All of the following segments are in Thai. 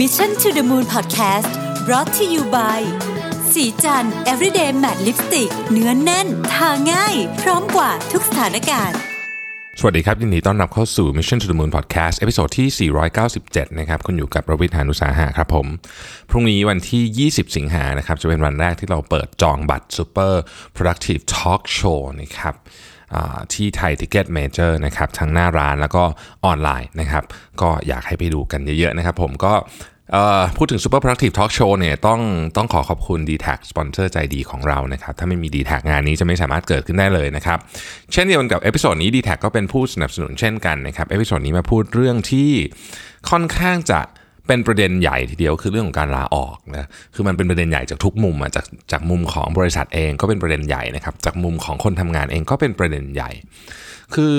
Mission to the Moon Podcast brought to you by ศรีจันทร์ everyday matte lipstick เนื้อแน่น ทาง่าย พร้อมกับทุกสถานการณ์ สวัสดีครับ ยินดีต้อนรับเข้าสู่ Mission to the Moon Podcast episode ที่ 497 นะครับ คุณอยู่กับรวิศ หาญอุตสาหะครับผม พรุ่งนี้วันที่ 20 สิงหานะครับ จะเป็นวันแรกที่เราเปิดจองบัตร Super Productive Talk Show นะครับ ที่ Thai Ticket Major นะครับทั้งหน้าร้านแล้วก็ออนไลน์นะครับก็อยากให้ไปดูกันเยอะๆนะครับผมก็พูดถึง Super Productive Talk Show เนี่ยต้องต้องขอขอบคุณ d t แทสปอนเซอร์ใจดีของเรานะครับ ถ้าไม่มี d t แทงานนี้จะไม่สามารถเกิดขึ้นได้เลยนะครับ เช่นเดียวกันกับเอพิโซดนี้ d t แทก็เป็นผู้สนับสนุนเช่นกันนะครับ episode นี้มาพูดเรื่องที่ค่อนข้างจะ เป็นประเด็นใหญ่ทีเดียวคือเรื่องของการลาออกนะคือมันเป็นประเด็นใหญ่จากทุกมุมอะจากจากมุมของบริษัทเองก็เป็นประเด็นใหญ่นะครับจากมุมของคนทำงานเองก็เป็นประเด็นใหญ่ คือ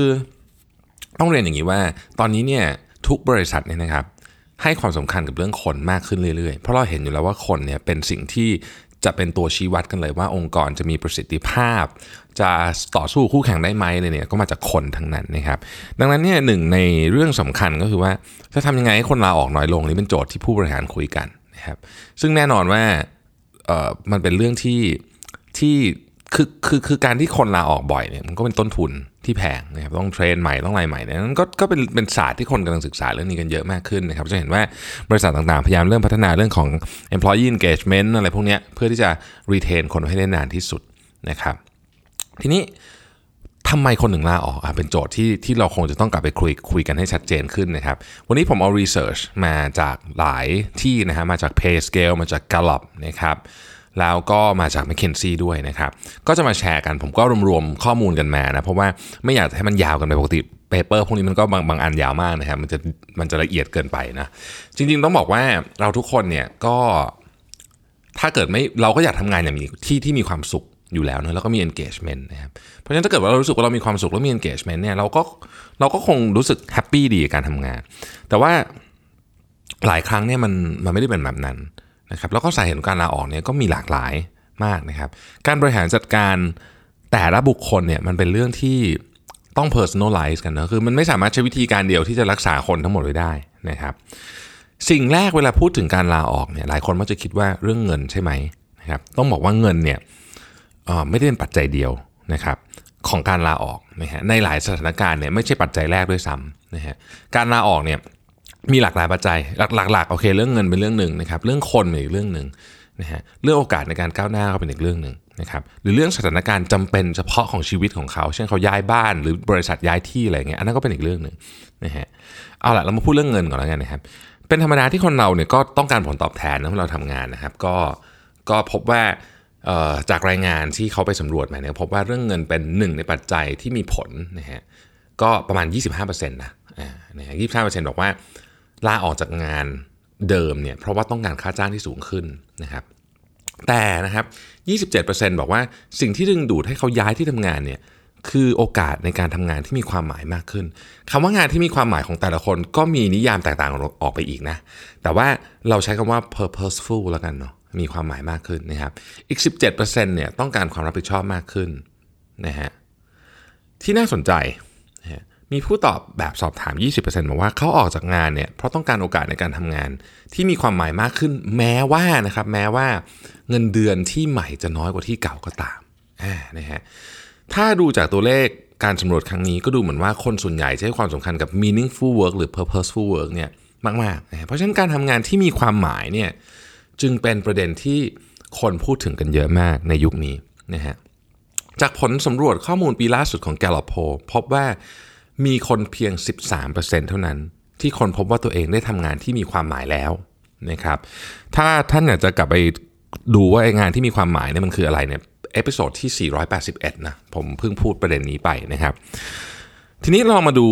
ต้องเรียนอย่างนี้ว่า ตอนนี้เนี่ยทุกบริษัทเนี่ยนะครับให้ความสำคัญกับเรื่องคนมากขึ้นเรื่อยๆ เพราะเราเห็นอยู่แล้วว่าคนเนี่ยเป็นสิ่งที่ จะเป็นตัวชี้วัดกันเลยว่าองค์กรจะมีประสิทธิภาพ จะต่อสู้คู่แข่งได้ไหมเลยเนี่ยก็มาจากคนทั้งนั้นนะครับดังนั้นเนี่ยหนึ่งในเรื่องสำคัญก็คือว่าจะทำยังไงให้คนลาออกน้อยลงนี่เป็นโจทย์ที่ผู้บริหารคุยกันนะครับซึ่งแน่นอนว่าเออมันเป็นเรื่องที่ที่ คือคือคือการที่คนลาออกบ่อยเนี่ยมันก็เป็นต้นทุนที่แพงนะครับต้องเทรนใหม่ต้องอะไรใหม่เนี่ยนั้นก็ก็เป็นเป็นศาสตร์ที่คนกำลังศึกษาเรื่องนี้กันเยอะมากขึ้นนะครับจะเห็นว่าบริษัทต่างๆ พยายามเริ่มพัฒนาเรื่องของ employee engagement อะไรพวกนี้เพื่อที่จะ retain คนให้ได้นานที่สุดนะครับ ทีนี้ทำไมคนถึงลาออกอะเป็นโจทย์ที่ที่เราคงจะต้องกลับไปคุยคุยกันให้ชัดเจนขึ้นนะครับ วันนี้ผมเอา research มาจากหลายที่นะฮะมาจาก PayScale มาจาก Gallup นะครับ แล้วก็มาจาก McKinsey ด้วยนะครับ ก็จะมาแชร์กัน ผมก็รวมๆข้อมูลกันมานะ เพราะว่าไม่อยากให้มันยาวกันไปปกติ paper พวกนี้มันก็บางบางอันยาวมากนะครับ มันจะมันจะละเอียดเกินไปนะ จริงๆต้องบอกว่าเราทุกคนเนี่ยก็ถ้าเกิดไม่เราก็อยากทำงานอย่างมีที่ที่มีความสุขอยู่แล้วนะแล้วก็มี engagement นะครับเพราะฉะนั้นถ้าเกิดว่าเรารู้สึกว่าเรามีความสุขแล้วมี engagement เนี่ยเราก็เราก็คงรู้สึก happy ดีกับการทำงาน แต่ว่าหลายครั้งเนี่ยมันมันไม่ได้เป็นแบบนั้น นะครับแล้วก็สาเหตุของการลาออกเนี่ยก็มีหลากหลายมากนะครับ การบริหารจัดการแต่ละบุคคลเนี่ยมันเป็นเรื่องที่ต้อง personalize กันนะคือมันไม่สามารถใช้วิธีการเดียวที่จะรักษาคนทั้งหมดไว้ได้นะครับ สิ่งแรกเวลาพูดถึงการลาออกเนี่ยหลายคนมักจะคิดว่าเรื่องเงินใช่ไหมนะครับต้องบอกว่าเงินเนี่ยไม่ได้เป็นปัจจัยเดียวนะครับของการลาออกนะฮะในหลายสถานการณ์เนี่ยไม่ใช่ปัจจัยแรกด้วยซ้ำนะฮะการลาออกเนี่ย มีหลากหลายปัจจัยหลักๆโอเคเรื่องเงินเป็นเรื่องหนึ่งนะครับเรื่องคนเป็นอีกเรื่องหนึ่งนะฮะเรื่องโอกาสในการก้าวหน้าก็เป็นอีกเรื่องหนึ่งนะครับหรือเรื่องสถานการณ์จำเป็นเฉพาะของชีวิตของเขา เช่นเขาย้ายบ้านหรือบริษัทย้ายที่อะไรเงี้ยอันนั้นก็เป็นอีกเรื่องหนึ่งนะฮะเอาละเรามาพูดเรื่องเงินก่อนแล้วกันนะครับเป็นธรรมดาที่คนเราเนี่ยก็ต้องการผลตอบแทนนะเมื่อเราทำงานนะครับ ก็ก็พบว่าเอ่อจากรายงานที่เขาไปสำรวจมาเนี่ยพบว่าเรื่องเงินเป็นหนึ่งในปัจจัยที่มีผลนะฮะก็ประมาณ 25%นะอ่านะฮะ25%บอกว่า ลาออกจากงานเดิมเนี่ยเพราะว่าต้องการค่าจ้างที่สูงขึ้นนะครับ แต่นะครับ 27%บอกว่าสิ่งที่ดึงดูดให้เขาย้ายที่ทำงานเนี่ยคือโอกาสในการทำงานที่มีความหมายมากขึ้นคำว่างานที่มีความหมายของแต่ละคนก็มีนิยามแตกต่างออกไปอีกนะ แต่ว่าเราใช้คำว่า purposeful แล้วกันเนาะมีความหมายมากขึ้นนะครับ อีก 17%เนี่ยต้องการความรับผิดชอบมากขึ้นนะฮะที่น่าสนใจ มีผู้ตอบแบบสอบถาม 20%บอกว่าเขาออกจากงานเนี่ยเพราะต้องการโอกาสในการทำงานที่มีความหมายมากขึ้น แม้ว่านะครับแม้ว่าเงินเดือนที่ใหม่จะน้อยกว่าที่เก่าก็ตามอ่านะฮะถ้าดูจากตัวเลขการสำรวจครั้งนี้ก็ดูเหมือนว่าคนส่วนใหญ่จะให้ความสำคัญกับ meaningful work หรือ purposeful work เนี่ยมากๆนะฮะเพราะฉะนั้นการทำงานที่มีความหมายเนี่ยจึงเป็นประเด็นที่คนพูดถึงกันเยอะมากในยุคนี้นะฮะจากผลสำรวจข้อมูลปีล่าสุดของ Gallup Poll พบว่า มีคนเพียง 13%เท่านั้น ที่คนพบว่าตัวเองได้ทำงานที่มีความหมายแล้วนะครับ ถ้าท่านอยากจะกลับไปดูว่าไองานที่มีความหมายเนี่ยมันคืออะไรเนี่ย episode ที่ 481 นะผมเพิ่งพูดประเด็นนี้ไปนะครับ ทีนี้เรามาดู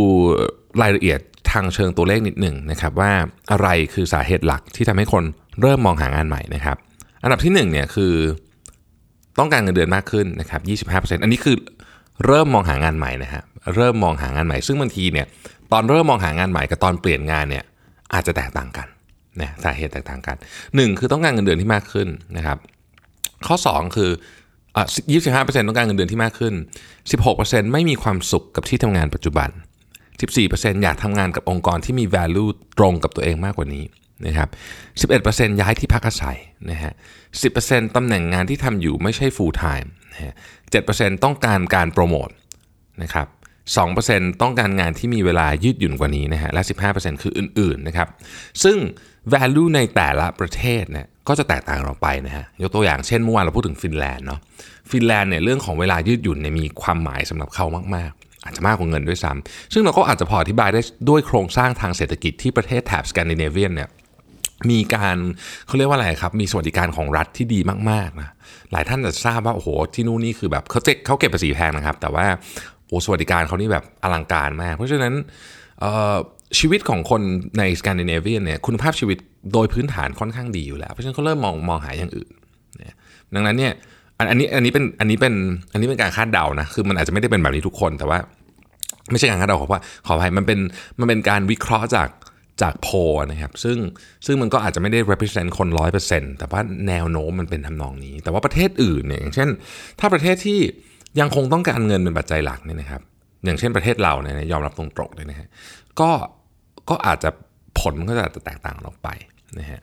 รายละเอียดทางเชิงตัวเลขนิดหนึ่งนะครับว่าอะไรคือสาเหตุหลักที่ทำให้คนเริ่มมองหางานใหม่นะครับ อันดับที่1เนี่ยคือต้องการเงินเดือนมากขึ้นนะครับ 25%อันนี้คือเริ่มมองหางานใหม่นะฮะ เริ่มมองหางานใหม่ ซึ่งบางทีเนี่ยตอนเริ่มมองหางานใหม่กับตอนเปลี่ยนงานเนี่ยอาจจะแตกต่างกันนะสาเหตุแตกต่างกัน 1 คือต้องการเงินเดือนที่มากขึ้นนะครับข้อ 2 คืออะ25%ต้องการเงินเดือนที่มากขึ้น16%ไม่มีความสุขกับที่ทำงานปัจจุบัน14%อยากทำงานกับองค์กรที่มี value ตรงกับตัวเองมากกว่านี้นะครับ11%ย้ายที่พักอาศัยนะฮะ10%ตำแหน่งงานที่ทำอยู่ไม่ใช่ full time นะฮะ7%ต้องการการโปรโมทนะครับ 2%ต้องการงานที่มีเวลายืดหยุ่นกว่านี้นะฮะและ 15%คืออื่นๆนะครับซึ่ง value ในแต่ละประเทศเนี่ยก็จะแตกต่างเราไปนะฮะยกตัวอย่างเช่นเมื่อวานเราพูดถึงฟินแลนด์เนาะฟินแลนด์เนี่ยเรื่องของเวลายืดหยุ่นเนี่ยมีความหมายสำหรับเขามากๆ อาจจะมากกว่าเงินด้วยซ้ำซึ่งเราก็อาจจะพออธิบายได้ด้วยโครงสร้างทางเศรษฐกิจที่ประเทศแถบสแกนดิเนเวียนเนี่ยมีการเขาเรียกว่าอะไรครับ มีสวัสดิการของรัฐที่ดีมากๆนะหลายท่านจะทราบว่าโอ้โหที่นู่นนี่คือแบบเขาเจ็เขาเก็บภาษีแพงนะครับ แต่ว่า สวัสดิการเขานี่แบบอลังการมาก เพราะฉะนั้นชีวิตของคนในสแกนดิเนเวียนเนี่ยคุณภาพชีวิตโดยพื้นฐานค่อนข้างดีอยู่แล้ว เพราะฉะนั้นเขาเริ่มมองมองหาอย่างอื่นดังนั้นเนี่ยอันนี้อันนี้เป็นอันนี้เป็นอันนี้เป็นการคาดเดานะคือมันอาจจะไม่ได้เป็นแบบนี้ทุกคนแต่ว่า ไม่ใช่การคาดเดาขอว่าขออภัยมันเป็นมันเป็นการวิเคราะห์จากจากโพนะครับซึ่งซึ่งมันก็อาจจะไม่ได้ represent คนร้อยเปอร์เซ็นต์แต่ว่าแนวโน้มมันเป็นทำนองนี้ แต่ว่าประเทศอื่นเนี่ยอย่างเช่น ถ้าประเทศที่ ยังคงต้องการเงินเป็นปัจจัยหลักเนี่ยนะครับ อย่างเช่นประเทศเราเนี่ยยอมรับตรงๆเลยนะฮะก็ก็อาจจะผลก็จะแตกต่างออกไปนะฮะ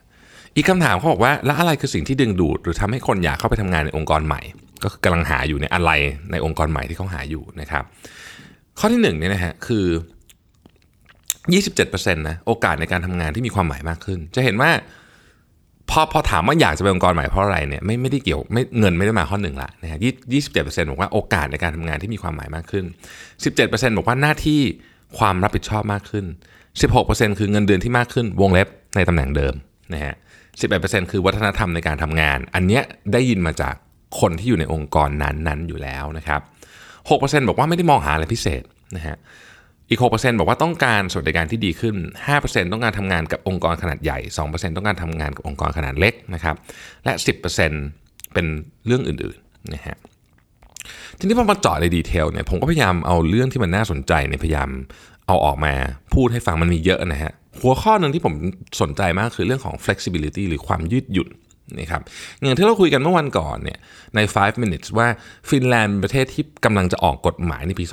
อีกคำถามเขาบอกว่าแล้วอะไรคือสิ่งที่ดึงดูด หรือทำให้คนอยากเข้าไปทำงานในองค์กรใหม่ ก็กำลังหาอยู่ในอะไรในองค์กรใหม่ที่เขาหาอยู่นะครับ ข้อที่หนึ่งเนี่ยนะฮะคือ 27%นะโอกาสในการทำงานที่มีความหมายมากขึ้น จะเห็นว่า พอพอถามว่าอยากจะเป็นองค์กรใหม่เพราะอะไรเนี่ยไม่ไม่ได้เกี่ยวไม่เงินไม่ได้มาข้อหนึ่งละนะฮะยี่สิบเจ็ดเปอร์เซ็นต์บอกว่าโอกาสในการทำงานที่มีความหมายมากขึ้นสิบเจ็ดเปอร์เซ็นต์บอกว่าหน้าที่ความรับผิดชอบมากขึ้นสิบหกเปอร์เซ็นต์คือเงินเดือนที่มากขึ้นวงเล็บในตำแหน่งเดิมนะฮะสิบเอ็ดเปอร์เซ็นต์คือวัฒนธรรมในการทำงาน อันเนี้ยได้ยินมาจากคนที่อยู่ในองค์กรนั้นๆอยู่แล้วนะครับหกเปอร์เซ็นต์บอกว่าไม่ได้มองหาอะไรพิเศษนะฮะ อีก 6%บอกว่าต้องการสวัสดิการที่ดีขึ้น 5%ต้องการทำงานกับองค์กรขนาดใหญ่ 2%ต้องการทำงานกับองค์กรขนาดเล็กนะครับ และ 10%เป็นเรื่องอื่นๆนะฮะทีนี้พอมาเจาะในดีเทลเนี่ยผมก็พยายามเอาเรื่องที่มันน่าสนใจในพยายามเอาออกมาพูดให้ฟังมันมีเยอะนะฮะหัวข้อหนึ่งที่ผมสนใจมากคือเรื่องของ flexibility หรือความยืดหยุ่น นะครับอย่างที่เราคุยกันเมื่อวันก่อนเนี่ยใน 5 minutes ว่าฟินแลนด์เป็นประเทศที่กำลังจะออกกฎหมายในปี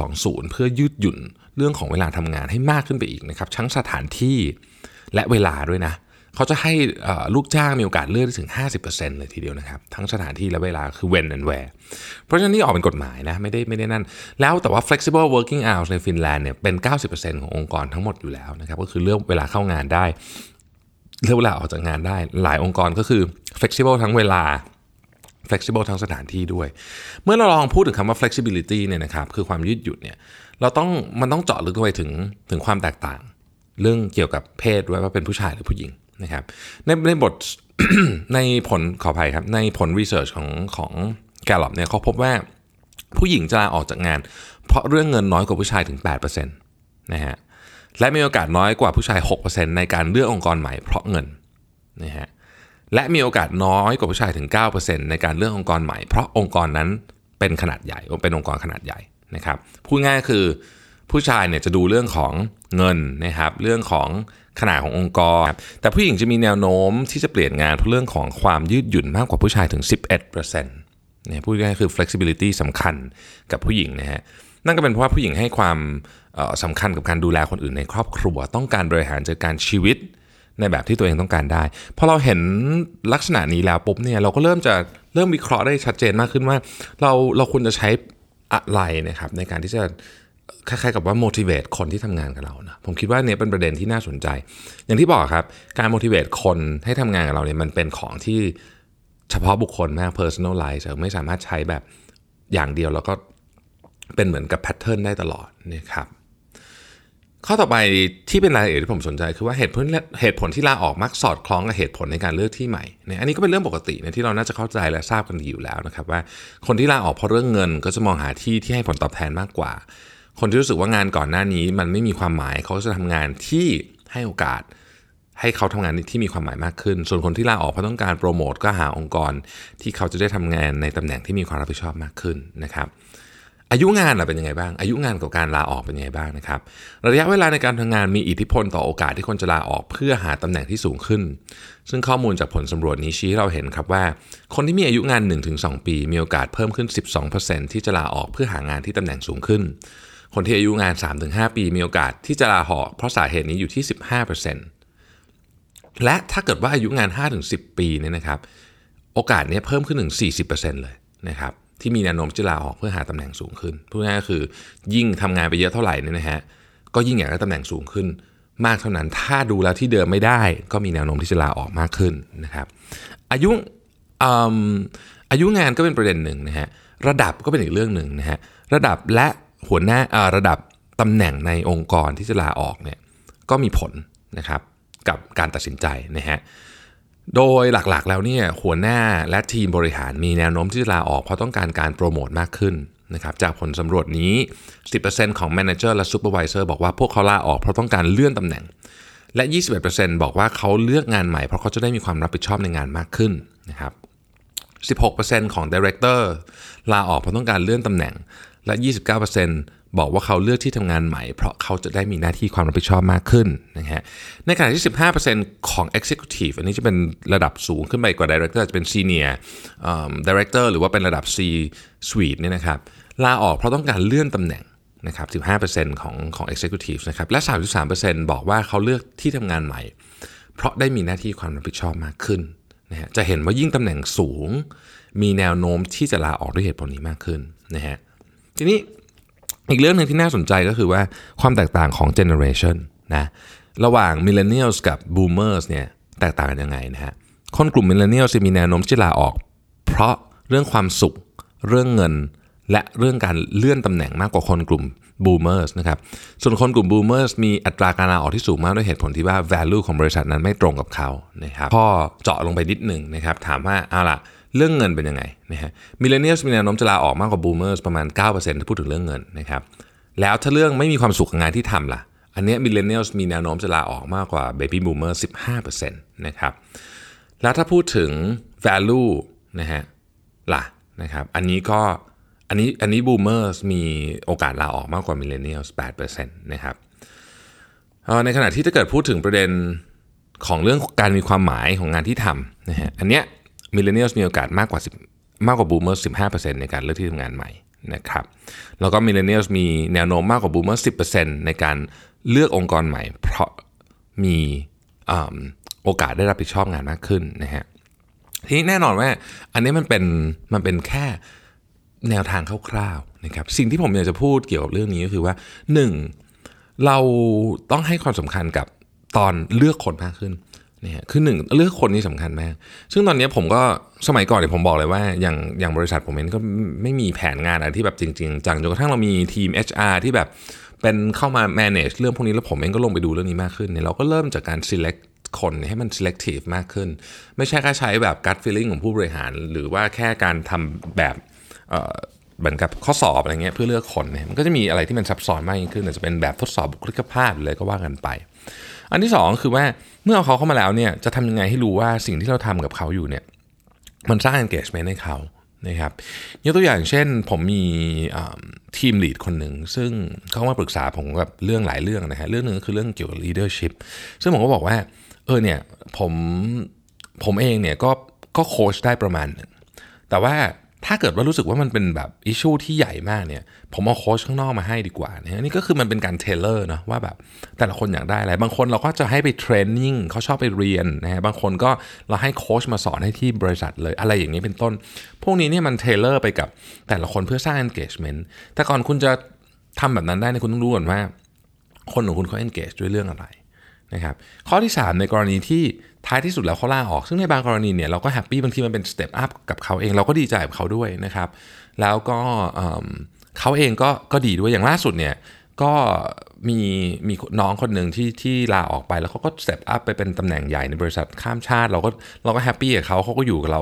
2020 เพื่อยืดหยุ่นเรื่องของเวลาทำงานให้มากขึ้นไปอีกนะครับทั้งสถานที่และเวลาด้วยนะเขาจะให้ลูกจ้างมีโอกาสเลือกถึง 50%เลยทีเดียวนะครับ ทั้งสถานที่และเวลาคือ when and where เพราะฉะนั้นนี่ออกเป็นกฎหมายนะไม่ได้ไม่ได้นั่น แล้วแต่ว่า flexible working hours ในฟินแลนด์เนี่ยเป็น 90%ขององค์กรทั้งหมดอยู่แล้วนะครับก็คือเลือกเวลาเข้างานได้ เลือกเวลาออกจากงานได้ หลายองค์กรก็คือ flexible ทั้งเวลา flexible ทั้งสถานที่ด้วย เมื่อเราลองพูดถึงคำว่า flexibility เนี่ยนะครับคือความยืดหยุ่นเนี่ยเราต้องมันต้องเจาะลึกไปถึงถึงความแตกต่าง เรื่องเกี่ยวกับเพศด้วยว่าเป็นผู้ชายหรือผู้หญิงนะครับในในบทในผลขออภัยครับ ในผลรีเสิร์ชของของแกลลอบเนี่ยเขาพบว่าผู้หญิงจะลาออกจากงาน เพราะเรื่องเงินน้อยกว่าผู้ชายถึง 8%นะฮะ และมีโอกาสน้อยกว่าผู้ชาย 6%ในการเลือกองค์กรใหม่เพราะเงินนะฮะและมีโอกาสน้อยกว่าผู้ชายถึง 9%ในการเลือกองค์กรใหม่ เพราะองค์กรนั้นเป็นขนาดใหญ่เป็นองค์กรขนาดใหญ่นะครับพูดง่ายคือผู้ชายเนี่ยจะดูเรื่องของเงินนะครับเรื่องของขนาดขององค์กร แต่ผู้หญิงจะมีแนวโน้มที่จะเปลี่ยนงานเพราะเรื่องของความยืดหยุ่นมากกว่าผู้ชายถึง 11%เนี่ยพูดง่ายคือ flexibility สำคัญกับผู้หญิงนะฮะ นั่นก็เป็นเพราะว่าผู้หญิงให้ความสำคัญกับการดูแลคนอื่นในครอบครัว ต้องการบริหารจัดการชีวิตในแบบที่ตัวเองต้องการได้พอเราเห็นลักษณะนี้แล้วปุ๊บเนี่ยเราก็เริ่มจะเริ่มวิเคราะห์ได้ชัดเจนมากขึ้นว่า เราเราควรจะใช้อะไรนะครับในการที่จะคล้ายๆกับว่า motivate คนที่ทำงานกับเรานะผมคิดว่าเนี่ยเป็นประเด็นที่น่าสนใจ อย่างที่บอกครับ การ motivate คนให้ทำงานกับเราเนี่ยมันเป็นของที่เฉพาะบุคคลมาก personalize ไม่สามารถใช้แบบอย่างเดียวแล้วก็ เป็นเหมือนกับแพทเทิร์นได้ตลอดนะครับข้อต่อไปที่เป็นรายละเอียดที่ผมสนใจคือว่าเหตุผลเหตุผลที่ลาออกมักสอดคล้องกับเหตุผลในการเลือกที่ใหม่เนี่ยอันนี้ก็เป็นเรื่องปกตินะที่เราน่าจะเข้าใจและทราบกันดีอยู่แล้วนะครับว่าคนที่ลาออกเพราะเรื่องเงินก็จะมองหาที่ที่ให้ผลตอบแทนมากกว่า คนที่รู้สึกว่างานก่อนหน้านี้มันไม่มีความหมายเขาจะทำงานที่ให้โอกาส ให้เขาทำงานที่มีความหมายมากขึ้น ส่วนคนที่ลาออกเพราะต้องการโปรโมทก็หาองค์กร ที่เขาจะได้ทำงานในตำแหน่งที่มีความรับผิดชอบมากขึ้นนะครับ อายุงานเป็นยังไงบ้าง อายุงานกับการลาออกเป็นยังไงบ้างนะครับ ระยะเวลาในการทำงานมีอิทธิพลต่อโอกาสที่คนจะลาออกเพื่อหาตำแหน่งที่สูงขึ้น ซึ่งข้อมูลจากผลสำรวจนี้ชี้ให้เราเห็นครับว่า คนที่มีอายุงาน 1-2 ปี มีโอกาสเพิ่มขึ้น 12%ที่จะลาออกเพื่อหางานที่ตำแหน่งสูงขึ้น คนที่อายุงาน 3-5 ปี มีโอกาสที่จะลาออกเพราะสาเหตุนี้อยู่ที่ 15%และถ้าเกิดว่าอายุงาน 5-10 ปีเนี่ยนะครับ โอกาสเนี้ยเพิ่มขึ้นถึง40%เลยนะครับ ที่มีแนวโน้มจะลาออกเพื่อหาตำแหน่งสูงขึ้นพูดง่ายๆคือ ยิ่งทำงานไปเยอะเท่าไหร่เนี่ยนะฮะก็ยิ่งอยากได้ตำแหน่งสูงขึ้น มากเท่านั้นถ้าดูแล้วที่เดิมไม่ได้ ก็มีแนวโน้มที่จะลาออกมากขึ้นนะครับอายุอายุงานก็เป็นประเด็นหนึ่งนะฮะระดับก็เป็นอีกเรื่องหนึ่งนะฮะระดับและหัวหน้าระดับตำแหน่งในองค์กรที่จะลาออกเนี่ยก็มีผลนะครับกับการตัดสินใจนะฮะ โดยหลักๆแล้วเนี่ยหัวหน้าและทีมบริหารมีแนวโน้มที่จะลาออกเพราะต้องการการโปรโมทมากขึ้นนะครับจากผลสำรวจนี้ 10%ของ manager และ supervisor บอกว่าพวกเขาลาออกเพราะต้องการเลื่อนตำแหน่ง และ 21%บอกว่าเขาเลือกงานใหม่เพราะเขาจะได้มีความรับผิดชอบในงานมากขึ้นนะครับ16%ของ Director ลาออกเพราะต้องการเลื่อนตำแหน่ง และ 29%บอกว่าเขาเลือกที่ทำงานใหม่ เพราะเขาจะได้มีหน้าที่ความรับผิดชอบมากขึ้นนะฮะในขณะที่ 15%ของ Executive อันนี้จะเป็นระดับสูงขึ้นไปกว่า Director จะเป็น Senior Director หรือว่าเป็นระดับ C Suite เนี่ยนะครับลาออกเพราะต้องการเลื่อนตำแหน่งนะครับ 15%ของของ Executive นะครับและ 33%บอกว่าเขาเลือกที่ทำงานใหม่ เพราะได้มีหน้าที่ความรับผิดชอบมากขึ้นนะฮะจะเห็นว่ายิ่งตำแหน่งสูง มีแนวโน้มที่จะลาออกด้วยเหตุผลนี้มากขึ้นนะฮะ ทีนี้อีกเรื่องหนึ่งที่น่าสนใจก็คือว่าความแตกต่างของ generation นะระหว่าง millennial กับ boomers เนี่ยแตกต่างกันยังไงนะฮะคนกลุ่ม millennial จะมีแนวโน้มที่ลาออก เพราะเรื่องความสุข เรื่องเงิน และเรื่องการเลื่อนตำแหน่งมากกว่าคนกลุ่ม boomers นะครับส่วนคนกลุ่ม boomers มีอัตราการลาออกที่สูงมากด้วยเหตุผลที่ว่า value ของบริษัทนั้นไม่ตรงกับเขานะครับพอเจาะลงไปนิดหนึ่งนะครับถามว่าเอาล่ะ เรื่องเงินเป็นยังไงนะฮะ millennial มีแนวโน้มจะลาออกมากกว่า boomer ประมาณ 9%ถ้าพูดถึงเรื่องเงินนะครับแล้วถ้าเรื่องไม่มีความสุขกับงานที่ทำล่ะ อันนี้ millennial มีแนวโน้มจะลาออกมากกว่า baby boomer 15%นะครับแล้วถ้าพูดถึง value นะฮะล่ะนะครับอันนี้ก็อันนี้อันนี้ boomer มีโอกาสลาออกมากกว่า millennial 8%นะครับในขณะที่ถ้าเกิดพูดถึงประเด็นของเรื่องการมีความหมายของงานที่ทำนะฮะอันเนี้ย millennial มีโอกาสมากกว่า10มากกว่า boomer 15%ในการเลือกที่ทำงานใหม่นะครับแล้วก็ millennial มีแนวโน้มมากกว่า boomer 10%ในการเลือกองค์กรใหม่ เพราะมีโอกาสได้รับผิดชอบงานมากขึ้นนะฮะทีนี้แน่นอนว่าอันนี้มันเป็นมันเป็นแค่แนวทางคร่าวๆนะครับสิ่งที่ผมอยากจะพูดเกี่ยวกับเรื่องนี้ก็คือว่า 1. เราต้องให้ความสำคัญกับตอนเลือกคนมากขึ้น เนี่ยคือหนึ่งเลือกคนนี่สำคัญมาก ซึ่งตอนนี้ผมก็สมัยก่อนเนี่ยผมบอกเลยว่า อย่างอย่างบริษัทผมเองก็ไม่มีแผนงานอะไรที่แบบจริง ๆ จังจนกระทั่งเรามีทีม HR ที่แบบเป็นเข้ามา manage เรื่องพวกนี้แล้วผมเองก็ลงไปดูเรื่องนี้มากขึ้นเนี่ยเราก็เริ่มจากการ select คนให้มัน selective มากขึ้น ไม่ใช่แค่ใช้แบบ gut feeling ของผู้บริหาร หรือว่าแค่การทำแบบเหมือนกับข้อสอบอะไรเงี้ยเพื่อเลือกคนเนี่ยมันก็จะมีอะไรที่มันซับซ้อนมากยิ่งขึ้นอาจจะเป็นแบบทดสอบบุคลิกภาพเลยก็ว่ากันไป อันที่ 2 คือว่าเมื่อเอาเขาเข้ามาแล้วเนี่ยจะทำยังไงให้รู้ว่าสิ่งที่เราทำกับเขาอยู่เนี่ยมันสร้าง engagement ให้เขานะครับยกตัวอย่างเช่นผมมี team lead คนหนึ่งซึ่งเขามาปรึกษาผมกับเรื่องหลายเรื่องนะฮะเรื่องหนึ่งก็คือเรื่องเกี่ยวกับ leadership ซึ่งผมก็บอกว่าเออเนี่ยผมผมเองเนี่ยก็ก็โค้ชได้ประมาณหนึ่งแต่ว่า ถ้าเกิดว่ารู้สึกว่ามันเป็นแบบ issue ที่ใหญ่มากเนี่ย ผมเอาโค้ชข้างนอกมาให้ดีกว่านะนี่ก็คือมันเป็นการ tailor นะว่าแบบแต่ละคนอยากได้อะไร บางคนเราก็จะให้ไป training เขาชอบไปเรียนนะฮะบางคนก็เราให้โค้ชมาสอนให้ที่บริษัทเลยอะไรอย่างนี้เป็นต้น พวกนี้เนี่ยมัน tailor ไปกับแต่ละคนเพื่อสร้าง engagement แต่ก่อนคุณจะทำแบบนั้นได้เนี่ยคุณต้องรู้ก่อนว่า คนของคุณเขา engage ด้วยเรื่องอะไรนะครับข้อที่ 3 ในกรณีที่ ท้ายที่สุดแล้วเขาลาออก ซึ่งในบางกรณีเนี่ยเราก็แฮปปี้บางทีมันเป็น step up กับเขาเองเราก็ดีใจกับเขาด้วยนะครับ แล้วก็เขาเองก็ก็ดีด้วยอย่างล่าสุดเนี่ยก็มีมีน้องคนหนึ่งที่ที่ลาออกไปแล้วเขาก็ step up ไปเป็นตำแหน่งใหญ่ในบริษัทข้ามชาติ เราก็เราก็แฮปปี้กับเขาเขาก็อยู่กับเรา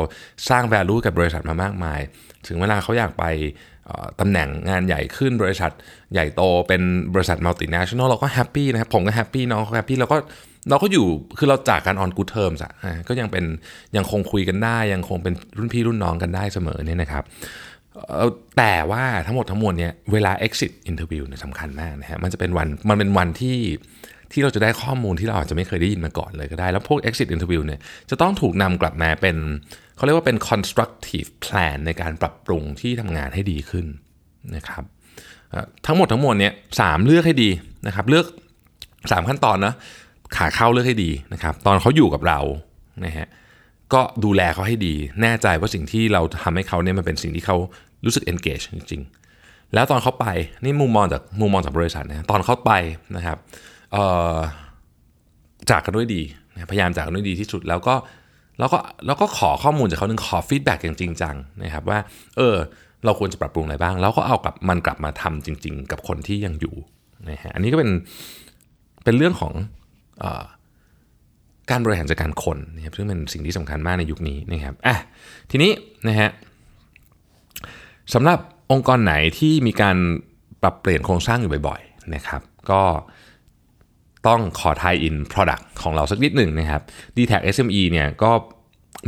สร้าง value กับบริษัทมามากมาย ถึงเวลาเขาอยากไป ตำแหน่งงานใหญ่ขึ้นบริษัทใหญ่โตเป็นบริษัท multinational เราก็แฮปปี้นะครับผมก็แฮปปี้น้องเขาแฮปปี้เราก็เราก็อยู่คือเราจากกัน on good terms อะก็ยังเป็นยังคงคุยกันได้ ยังคงเป็นรุ่นพี่รุ่นน้องกันได้เสมอเนี่ยนะครับแต่ว่าทั้งหมดทั้งมวลเนี่ยเวลา exit interview เนี่ยสำคัญมากนะฮะมันจะเป็นวันมันเป็นวันที่ ที่เราจะได้ข้อมูลที่เราอาจจะไม่เคยได้ยินมาก่อนเลยก็ได้ แล้วพวก exit interview เนี่ยจะต้องถูกนำกลับมาเป็นเขาเรียกว่าเป็น constructive plan ในการปรับปรุงที่ทำงานให้ดีขึ้นนะครับทั้งหมดทั้งมวลเนี่ยสามเลือกให้ดีนะครับเลือก 3 ขั้นตอนนะขาเข้าเลือกให้ดีนะครับตอนเขาอยู่กับเรานะฮะก็ดูแลเขาให้ดีแน่ใจว่าสิ่งที่เราทำให้เขาเนี่ยมันเป็นสิ่งที่เขารู้สึก engage จริงๆ แล้วตอนเขาไปนี่มุมมองจากมุมมองจากบริษัทนะตอนเขาไปนะครับ จากกันด้วยดีพยายามจากกันด้วยดีที่สุดแล้วก็แล้วก็แล้วก็ขอข้อมูลจากเขาหนึ่งขอฟีดแบ็กอย่างจริงจังนะครับว่า เออ เราควรจะปรับปรุงอะไรบ้าง แล้วก็เอากับมันกลับมาทำจริง ๆ กับคนที่ยังอยู่นะฮะอันนี้ก็เป็นเป็นเรื่องของอการบริหารจัดการคนนะครับซึ่งเป็นสิ่งที่สำคัญมากในยุคนี้นะครับอะทีนี้นะฮะสำหรับองค์กรไหนที่มีการปรับเปลี่ยนโครงสร้างอยู่บ่อย ๆ นะครับ ก็ ต้องขอทายอิน Product ของเราสักนิดหนึ่งนะครับ d t แท SME เนี่ยก็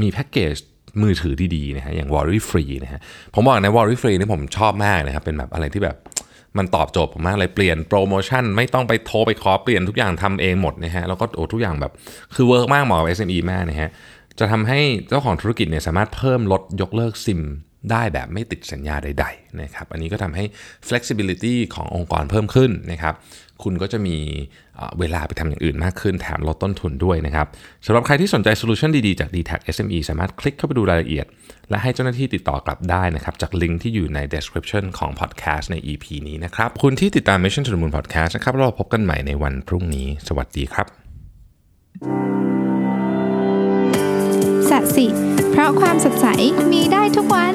มีแพ็กเกจมือถือดีๆนะฮะอย่าง Worry Free นะฮะผมบอกใน Worry Free นี่ผมชอบมากนะครับ เป็นแบบอะไรที่แบบมันตอบโจทย์ผมมากเลยเปลี่ยนโปรโมชั่นไม่ต้องไปโทรไปขอเปลี่ยนทุกอย่างทำเองหมดนะฮะแล้วก็โอ้ทุกอย่างแบบคือ work มากเหมาะกับ SME มากนะฮะจะทำให้เจ้าของธุรกิจเนี่ยสามารถเพิ่มลดยกเลิกซิมได้แบบไม่ติดสัญญาใด ๆ นะครับ อันนี้ก็ทำให้ flexibility ขององค์กรเพิ่มขึ้นนะครับ คุณก็จะมีเวลาไปทำอย่างอื่นมากขึ้นแถมลดต้นทุนด้วยนะครับสำหรับใครที่สนใจ solution ดีๆ จาก dtac SME สามารถคลิกเข้าไปดูรายละเอียด และให้เจ้าหน้าที่ติดต่อกลับได้นะครับ จากลิงก์ที่อยู่ใน description ของ podcast ใน EP นี้นะครับ คุณที่ติดตาม Mission to the Moon Podcast นะครับเราพบกันใหม่ในวันพรุ่งนี้ สวัสดีครับสัสิเพราะความสดใสมีได้ทุกวัน